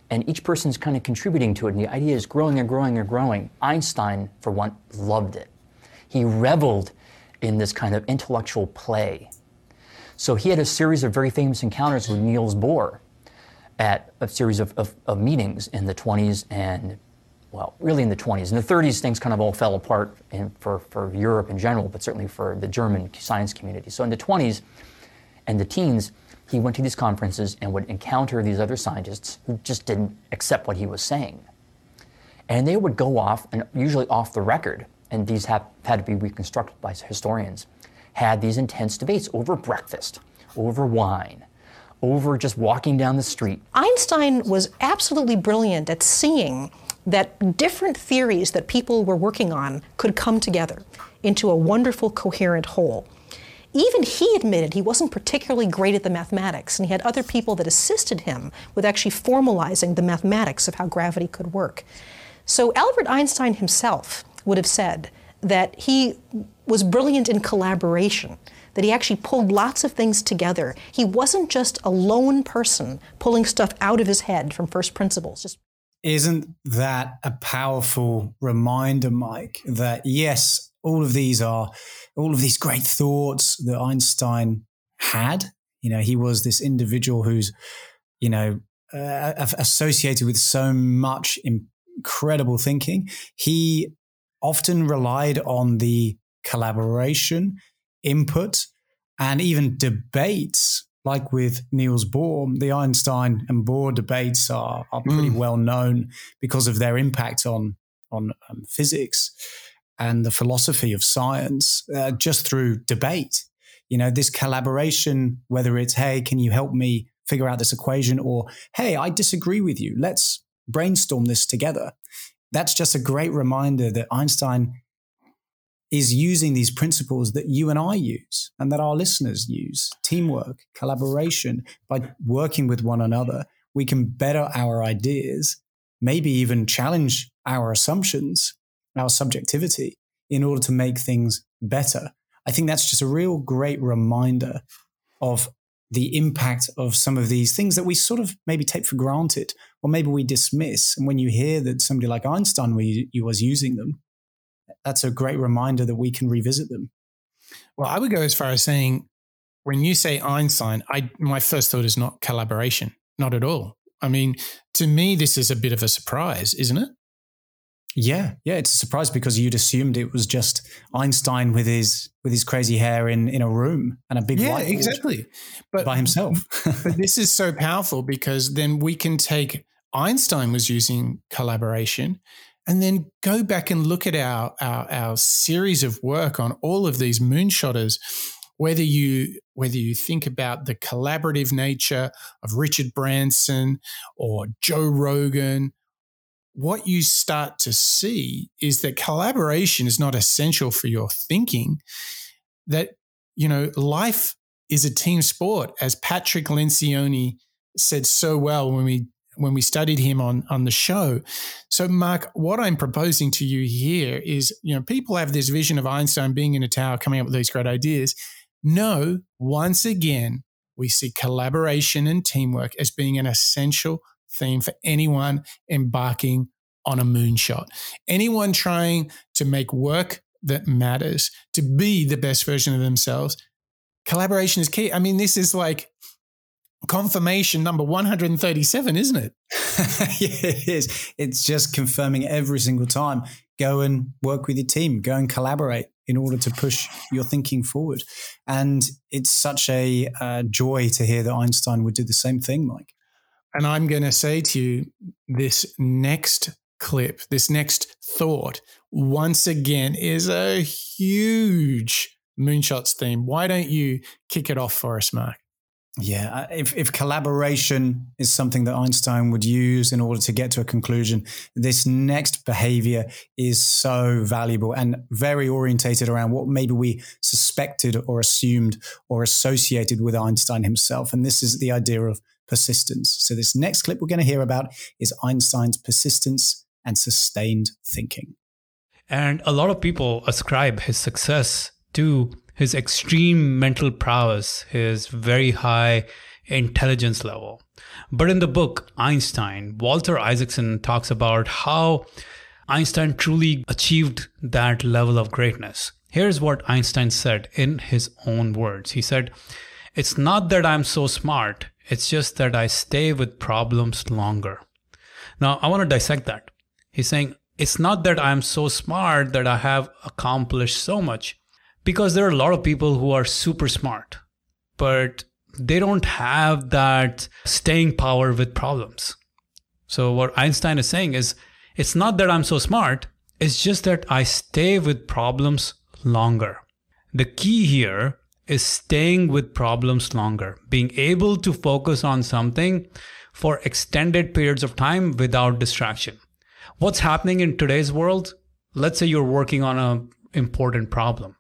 And each person's kind of contributing to it, and the idea is growing and growing and growing. Einstein, for one, loved it. He reveled in this kind of intellectual play. So he had a series of very famous encounters with Niels Bohr at a series of, of, of meetings in the 20s and well, really in the 20s. In the 30s, things kind of all fell apart in, for, for Europe in general, but certainly for the German science community. So in the 20s and the teens, he went to these conferences and would encounter these other scientists who just didn't accept what he was saying. And they would go off, and usually off the record, and these have had to be reconstructed by historians, had these intense debates over breakfast, over wine, over just walking down the street. Einstein was absolutely brilliant at seeing that different theories that people were working on could come together into a wonderful, coherent whole. Even he admitted he wasn't particularly great at the mathematics, and he had other people that assisted him with actually formalizing the mathematics of how gravity could work. So Albert Einstein himself would have said that he was brilliant in collaboration, that he actually pulled lots of things together. He wasn't just a lone person pulling stuff out of his head from first principles. Just isn't that a powerful reminder, Mike, that yes, all of these are all of these great thoughts that Einstein had. You know, he was this individual who's, you know, uh, associated with so much incredible thinking. He often relied on the collaboration, input, and even debates like with Niels Bohr, the Einstein and Bohr debates are, are pretty mm. well known because of their impact on on um, physics and the philosophy of science uh, just through debate. You know, this collaboration, whether it's, hey, can you help me figure out this equation, or hey, I disagree with you, let's brainstorm this together. That's just a great reminder that Einstein is using these principles that you and I use and that our listeners use teamwork, collaboration. By working with one another, we can better our ideas, maybe even challenge our assumptions, our subjectivity in order to make things better. I think that's just a real great reminder of the impact of some of these things that we sort of maybe take for granted or maybe we dismiss. And when you hear that somebody like Einstein was using them, that's a great reminder that we can revisit them. Well, I would go as far as saying when you say Einstein, I my first thought is not collaboration, not at all. I mean, to me, this is a bit of a surprise, isn't it? Yeah, yeah, it's a surprise because you'd assumed it was just Einstein with his with his crazy hair in in a room and a big yeah, exactly. But by himself. [LAUGHS] but this is so powerful because then we can take Einstein was using collaboration and then go back and look at our, our, our series of work on all of these moonshotters whether you whether you think about the collaborative nature of Richard Branson or Joe Rogan what you start to see is that collaboration is not essential for your thinking that you know life is a team sport. As Patrick Lencioni said so well when we when we studied him on on the show. So, Mark, what I'm proposing to you here is, you know, people have this vision of Einstein being in a tower, coming up with these great ideas. No, once again, we see collaboration and teamwork as being an essential theme for anyone embarking on a moonshot. Anyone trying to make work that matters, to be the best version of themselves, collaboration is key. I mean, this is like confirmation number 137, isn't it? [LAUGHS] yeah, it is. It's just confirming every single time. Go and work with your team, go and collaborate in order to push your thinking forward. And it's such a uh, joy to hear that Einstein would do the same thing, Mike. And I'm going to say to you this next clip, this next thought, once again, is a huge Moonshots theme. Why don't you kick it off for us, Mark? Yeah, if, if collaboration is something that Einstein would use in order to get to a conclusion, this next behavior is so valuable and very orientated around what maybe we suspected or assumed or associated with Einstein himself. And this is the idea of persistence. So, this next clip we're going to hear about is Einstein's persistence and sustained thinking. And a lot of people ascribe his success to his extreme mental prowess, his very high intelligence level. But in the book Einstein, Walter Isaacson talks about how Einstein truly achieved that level of greatness. Here's what Einstein said in his own words. He said, It's not that I'm so smart, it's just that I stay with problems longer. Now, I want to dissect that. He's saying, It's not that I'm so smart that I have accomplished so much because there are a lot of people who are super smart, but they don't have that staying power with problems. So, what Einstein is saying is it's not that I'm so smart, it's just that I stay with problems longer. The key here is staying with problems longer, being able to focus on something for extended periods of time without distraction. What's happening in today's world? Let's say you're working on an important problem.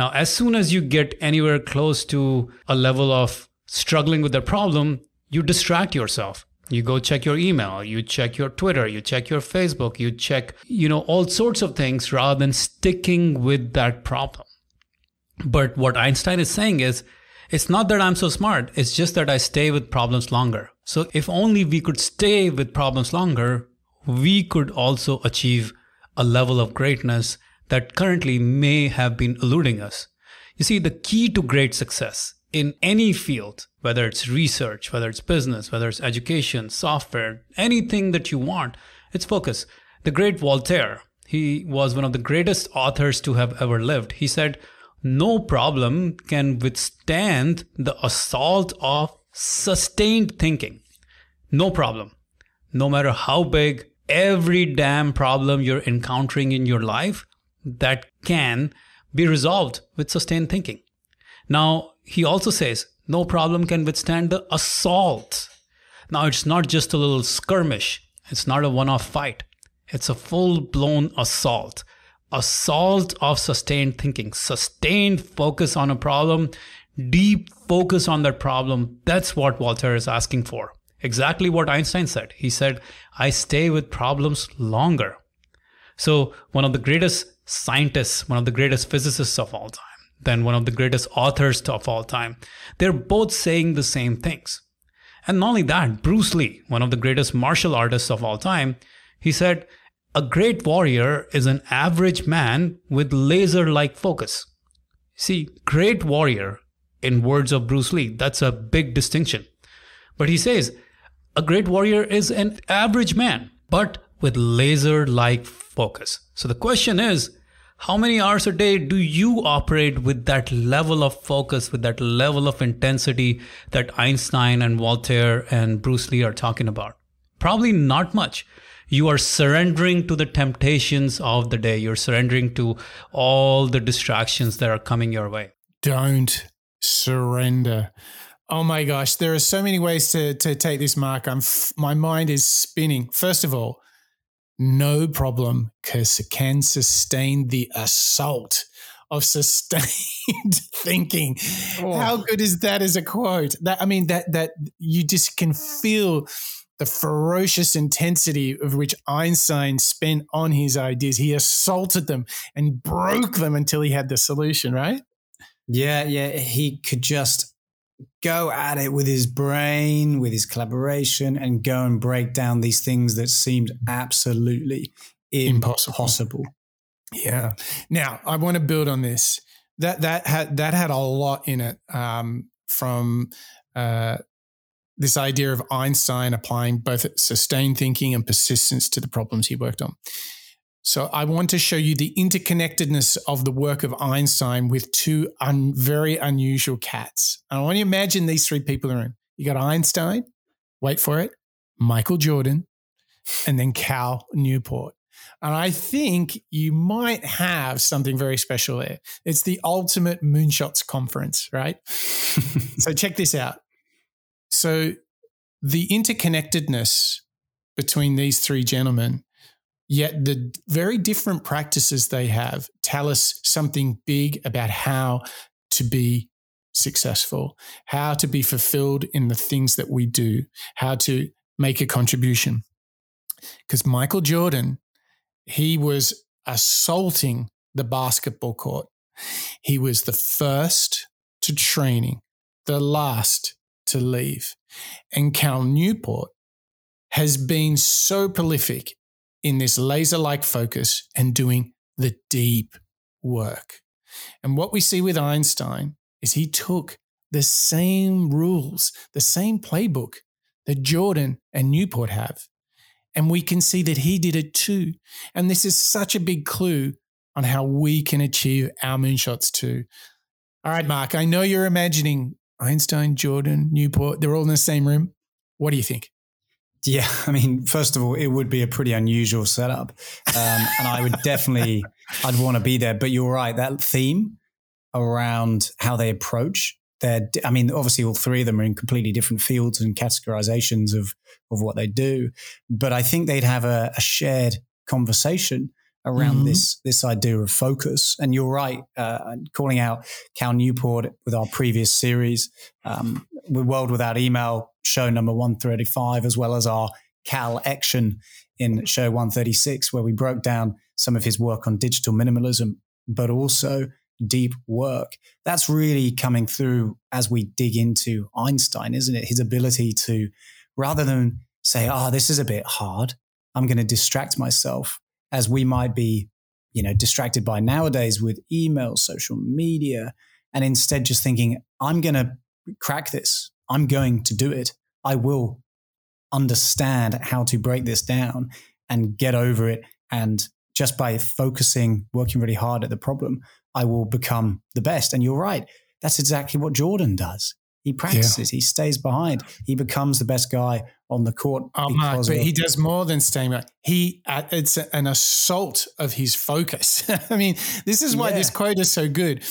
Now, as soon as you get anywhere close to a level of struggling with the problem, you distract yourself. You go check your email, you check your Twitter, you check your Facebook, you check, you know, all sorts of things rather than sticking with that problem. But what Einstein is saying is, it's not that I'm so smart, it's just that I stay with problems longer. So if only we could stay with problems longer, we could also achieve a level of greatness that currently may have been eluding us. You see, the key to great success in any field, whether it's research, whether it's business, whether it's education, software, anything that you want, it's focus. The great Voltaire, he was one of the greatest authors to have ever lived. He said, No problem can withstand the assault of sustained thinking. No problem. No matter how big, every damn problem you're encountering in your life, that can be resolved with sustained thinking. Now, he also says no problem can withstand the assault. Now, it's not just a little skirmish, it's not a one off fight, it's a full blown assault. Assault of sustained thinking, sustained focus on a problem, deep focus on that problem. That's what Voltaire is asking for. Exactly what Einstein said. He said, I stay with problems longer. So, one of the greatest scientists, one of the greatest physicists of all time, then one of the greatest authors of all time. They're both saying the same things. And not only that, Bruce Lee, one of the greatest martial artists of all time, he said, A great warrior is an average man with laser like focus. See, great warrior, in words of Bruce Lee, that's a big distinction. But he says, a great warrior is an average man, but with laser like focus. So the question is, how many hours a day do you operate with that level of focus, with that level of intensity that Einstein and Voltaire and Bruce Lee are talking about? Probably not much. You are surrendering to the temptations of the day. You're surrendering to all the distractions that are coming your way. Don't surrender. Oh my gosh, there are so many ways to, to take this, Mark. I'm f- my mind is spinning. First of all, no problem because can sustain the assault of sustained [LAUGHS] thinking. Oh. How good is that as a quote? That I mean that that you just can feel the ferocious intensity of which Einstein spent on his ideas. He assaulted them and broke them until he had the solution, right? Yeah, yeah. He could just go at it with his brain, with his collaboration, and go and break down these things that seemed absolutely impossible. impossible. Yeah. Now I want to build on this. That that had that had a lot in it um, from uh, this idea of Einstein applying both sustained thinking and persistence to the problems he worked on. So I want to show you the interconnectedness of the work of Einstein with two un- very unusual cats. And I want you to imagine these three people in the room. You got Einstein, wait for it, Michael Jordan, and then Cal Newport. And I think you might have something very special there. It's the ultimate moonshots conference, right? [LAUGHS] so check this out. So the interconnectedness between these three gentlemen Yet the very different practices they have tell us something big about how to be successful, how to be fulfilled in the things that we do, how to make a contribution. Because Michael Jordan, he was assaulting the basketball court. He was the first to training, the last to leave. And Cal Newport has been so prolific in this laser like focus and doing the deep work. And what we see with Einstein is he took the same rules, the same playbook that Jordan and Newport have. And we can see that he did it too. And this is such a big clue on how we can achieve our moonshots too. All right, Mark, I know you're imagining Einstein, Jordan, Newport, they're all in the same room. What do you think? Yeah, [LAUGHS] I mean, first of all, it would be a pretty unusual setup, um, and I would definitely, [LAUGHS] I'd want to be there. But you're right, that theme around how they approach their, I mean, obviously, all three of them are in completely different fields and categorizations of of what they do, but I think they'd have a, a shared conversation around mm-hmm. this this idea of focus. And you're right, uh, calling out Cal Newport with our previous series, um, with World Without Email, show number 135, as well as our Cal Action in show 136, where we broke down some of his work on digital minimalism, but also deep work. That's really coming through as we dig into Einstein, isn't it? His ability to, rather than say, oh, this is a bit hard, I'm going to distract myself as we might be, you know, distracted by nowadays with email, social media, and instead just thinking, I'm going to crack this. I'm going to do it. I will understand how to break this down and get over it. And just by focusing, working really hard at the problem, I will become the best. And you're right. That's exactly what Jordan does. He practices. Yeah. He stays behind. He becomes the best guy on the court. Oh, Mark, but he does more than staying behind. He uh, it's an assault of his focus. [LAUGHS] I mean, this is why yeah. this quote is so good.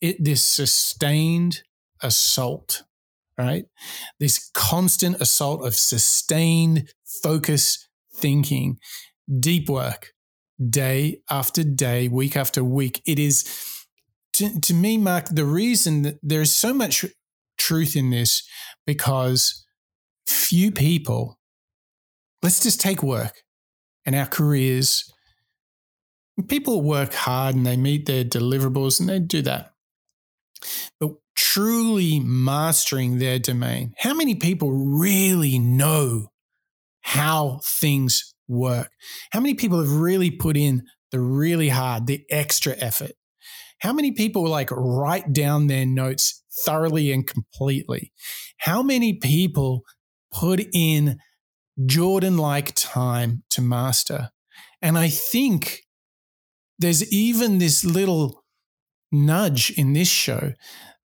It this sustained assault, right? This constant assault of sustained focus thinking, deep work, day after day, week after week. It is to, to me, Mark, the reason that there is so much truth in this because few people, let's just take work and our careers. People work hard and they meet their deliverables and they do that. But truly mastering their domain, how many people really know how things work? How many people have really put in the really hard, the extra effort? How many people like write down their notes thoroughly and completely? How many people put in Jordan like time to master. And I think there's even this little nudge in this show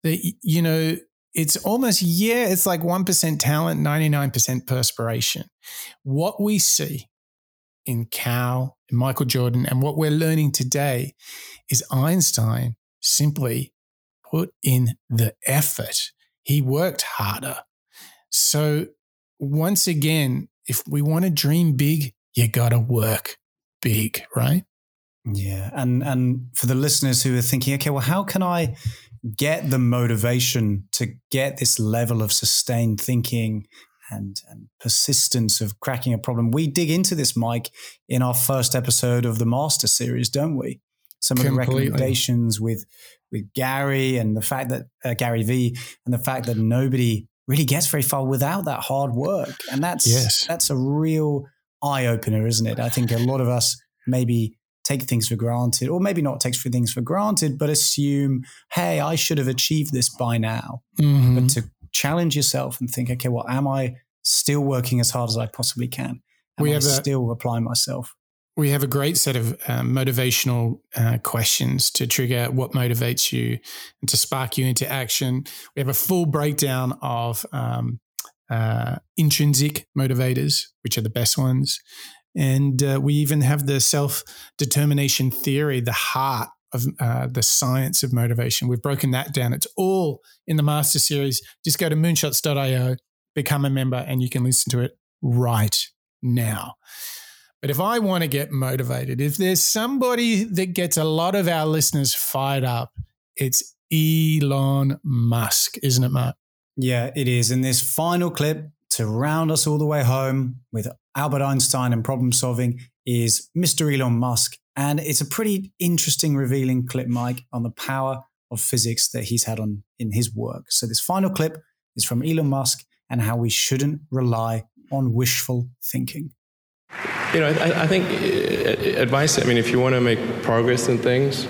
that, you know, it's almost, yeah, it's like 1% talent, 99% perspiration. What we see in Cal, in Michael Jordan, and what we're learning today is Einstein simply put in the effort. He worked harder. So, once again, if we want to dream big, you got to work big, right? Yeah, and and for the listeners who are thinking, okay, well, how can I get the motivation to get this level of sustained thinking and, and persistence of cracking a problem? We dig into this, Mike, in our first episode of the Master Series, don't we? Some of Completely. the recommendations with with Gary and the fact that uh, Gary V and the fact that nobody really gets very far without that hard work, and that's Yes. that's a real eye opener, isn't it? I think a lot of us maybe take things for granted, or maybe not take things for granted, but assume, hey, I should have achieved this by now. Mhm. But to challenge yourself and think, okay, well, am I still working as hard as I possibly can? Am We I have a- still applying myself? We have a great set of um, motivational uh, questions to trigger what motivates you and to spark you into action. We have a full breakdown of um, uh, intrinsic motivators, which are the best ones. And uh, we even have the self determination theory, the heart of uh, the science of motivation. We've broken that down. It's all in the master series. Just go to moonshots.io, become a member, and you can listen to it right now. But if I want to get motivated, if there's somebody that gets a lot of our listeners fired up, it's Elon Musk, isn't it, Mark? Yeah, it is. And this final clip to round us all the way home with Albert Einstein and problem solving is Mr. Elon Musk. And it's a pretty interesting, revealing clip, Mike, on the power of physics that he's had on in his work. So this final clip is from Elon Musk and how we shouldn't rely on wishful thinking. You know, I, I think uh, advice, I mean, if you want to make progress in things,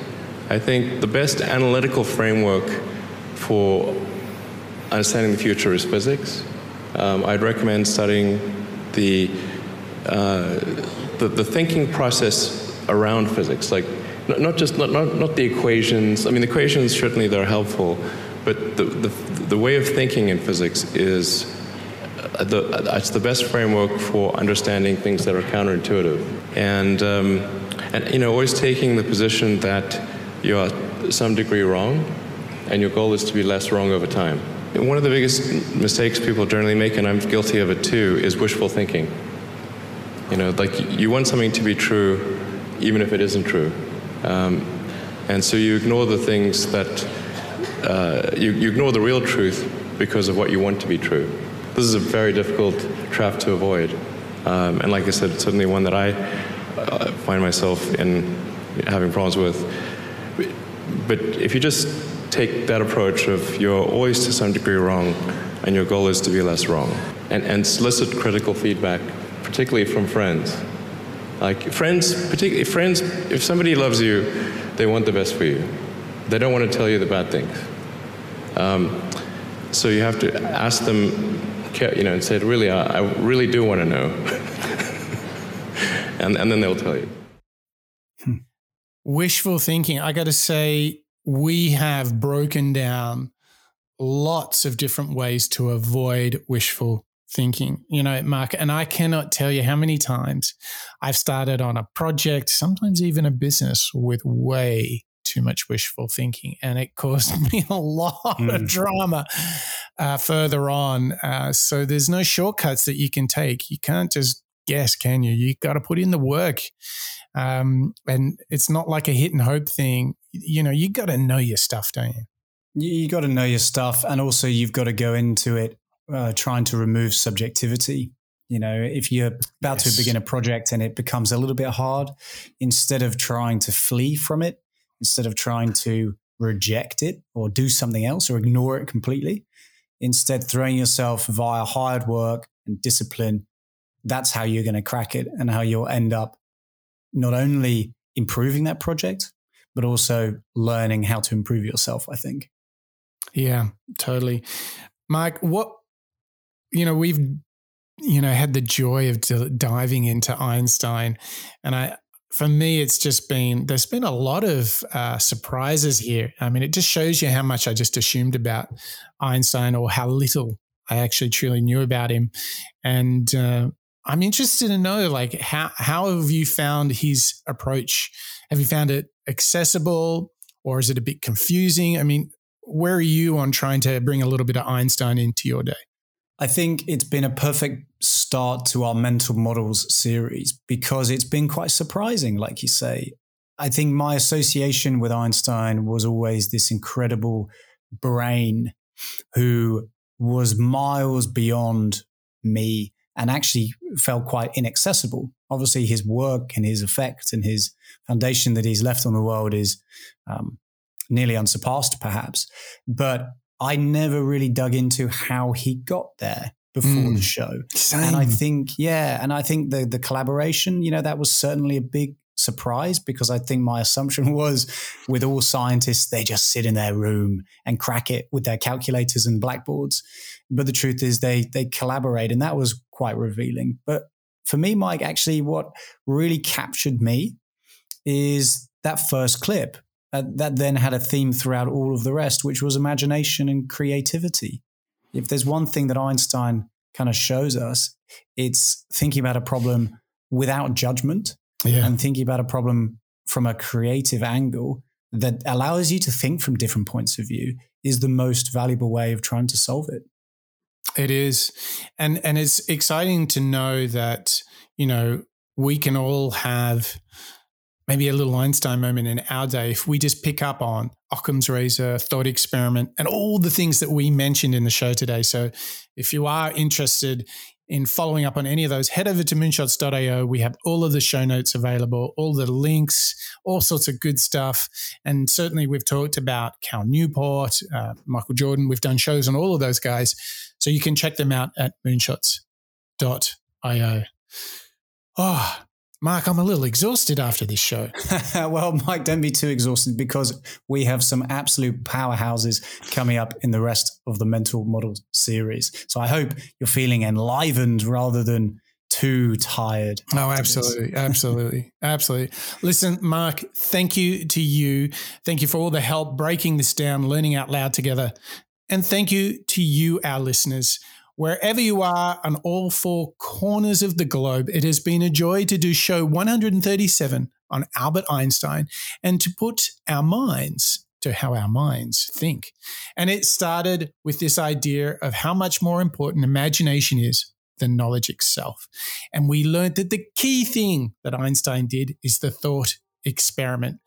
I think the best analytical framework for understanding the future is physics. Um, I'd recommend studying the, uh, the, the thinking process around physics, like not, not just not, not, not the equations. I mean, the equations certainly they're helpful, but the, the, the way of thinking in physics is the, it's the best framework for understanding things that are counterintuitive. And, um, and you know, always taking the position that you are some degree wrong, and your goal is to be less wrong over time. And one of the biggest mistakes people generally make, and I'm guilty of it too, is wishful thinking. You know, like you want something to be true, even if it isn't true. Um, and so you ignore the things that, uh, you, you ignore the real truth because of what you want to be true. This is a very difficult trap to avoid. Um, and like I said, it's certainly one that I uh, find myself in having problems with. But if you just take that approach of you're always to some degree wrong and your goal is to be less wrong, and, and solicit critical feedback, particularly from friends. Like friends, particularly friends, if somebody loves you, they want the best for you. They don't want to tell you the bad things. Um, so you have to ask them, you know, and said, really, I, I really do want to know. [LAUGHS] and, and then they'll tell you. Wishful thinking. I got to say, we have broken down lots of different ways to avoid wishful thinking. You know, Mark, and I cannot tell you how many times I've started on a project, sometimes even a business, with way too much wishful thinking. And it caused [LAUGHS] me a lot of Mm. drama uh, further on. Uh, so there's no shortcuts that you can take. You can't just guess, can you? You got to put in the work. Um, and it's not like a hit and hope thing. You know, you got to know your stuff, don't you? You, you got to know your stuff, and also you've got to go into it uh, trying to remove subjectivity. You know, if you're about Yes. to begin a project and it becomes a little bit hard, instead of trying to flee from it, instead of trying to reject it or do something else or ignore it completely, instead throwing yourself via hard work and discipline, that's how you're going to crack it and how you'll end up not only improving that project, but also learning how to improve yourself, I think. Yeah, totally. Mike, what, you know, we've you know had the joy of diving into Einstein, and I for me it's just been there's been a lot of uh, surprises here. I mean, it just shows you how much I just assumed about Einstein or how little I actually truly knew about him, and. Uh, I'm interested to know, like, how how have you found his approach? Have you found it accessible, or is it a bit confusing? I mean, where are you on trying to bring a little bit of Einstein into your day? I think it's been a perfect start to our mental models series because it's been quite surprising, like you say. I think my association with Einstein was always this incredible brain who was miles beyond me and actually felt quite inaccessible. Obviously, his work and his effect and his foundation that he's left on the world is um, nearly unsurpassed, perhaps. But I never really dug into how he got there before mm. the show. Same. And I think, yeah, and I think the the collaboration, you know, that was certainly a big surprise because I think my assumption [LAUGHS] was with all scientists, they just sit in their room and crack it with their calculators and blackboards. But the truth is they they collaborate and that was quite revealing. But for me, Mike, actually what really captured me is that first clip uh, that then had a theme throughout all of the rest, which was imagination and creativity. If there's one thing that Einstein kind of shows us, it's thinking about a problem without judgment yeah. and thinking about a problem from a creative angle that allows you to think from different points of view is the most valuable way of trying to solve it. It is. And and it's exciting to know that, you know, we can all have maybe a little Einstein moment in our day if we just pick up on Occam's razor, thought experiment, and all the things that we mentioned in the show today. So if you are interested in following up on any of those, head over to moonshots.io. We have all of the show notes available, all the links, all sorts of good stuff. And certainly we've talked about Cal Newport, uh, Michael Jordan. We've done shows on all of those guys. So you can check them out at moonshots.io. Oh, Mark, I'm a little exhausted after this show. [LAUGHS] well, Mike, don't be too exhausted because we have some absolute powerhouses coming up in the rest of the Mental Model series. So I hope you're feeling enlivened rather than too tired. Oh, absolutely. absolutely. [LAUGHS] Absolutely. Listen, Mark, thank you to you. Thank you for all the help breaking this down, learning out loud together. And thank you to you, our listeners. Wherever you are on all four corners of the globe, it has been a joy to do show 137 on Albert Einstein and to put our minds to how our minds think. And it started with this idea of how much more important imagination is than knowledge itself. And we learned that the key thing that Einstein did is the thought experiment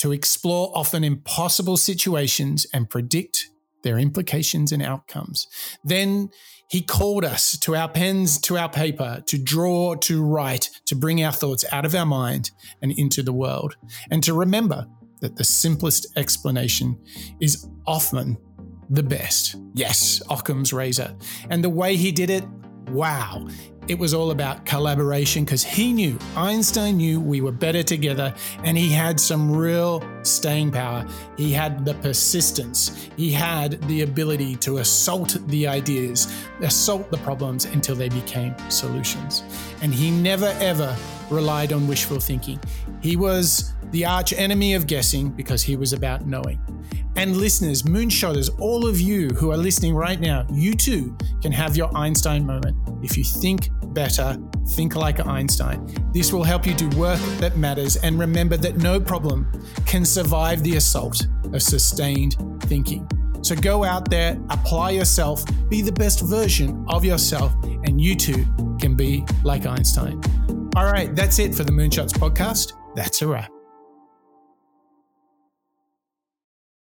to explore often impossible situations and predict their implications and outcomes. Then he called us to our pens, to our paper, to draw, to write, to bring our thoughts out of our mind and into the world, and to remember that the simplest explanation is often the best. Yes, Occam's razor. And the way he did it, wow. It was all about collaboration because he knew, Einstein knew we were better together and he had some real staying power. He had the persistence. He had the ability to assault the ideas, assault the problems until they became solutions. And he never ever relied on wishful thinking. He was the arch enemy of guessing because he was about knowing. And listeners, moonshotters, all of you who are listening right now, you too can have your Einstein moment. If you think better, think like Einstein. This will help you do work that matters and remember that no problem can survive the assault of sustained thinking. So go out there, apply yourself, be the best version of yourself, and you too can be like Einstein. All right, that's it for the Moonshots podcast. That's a wrap.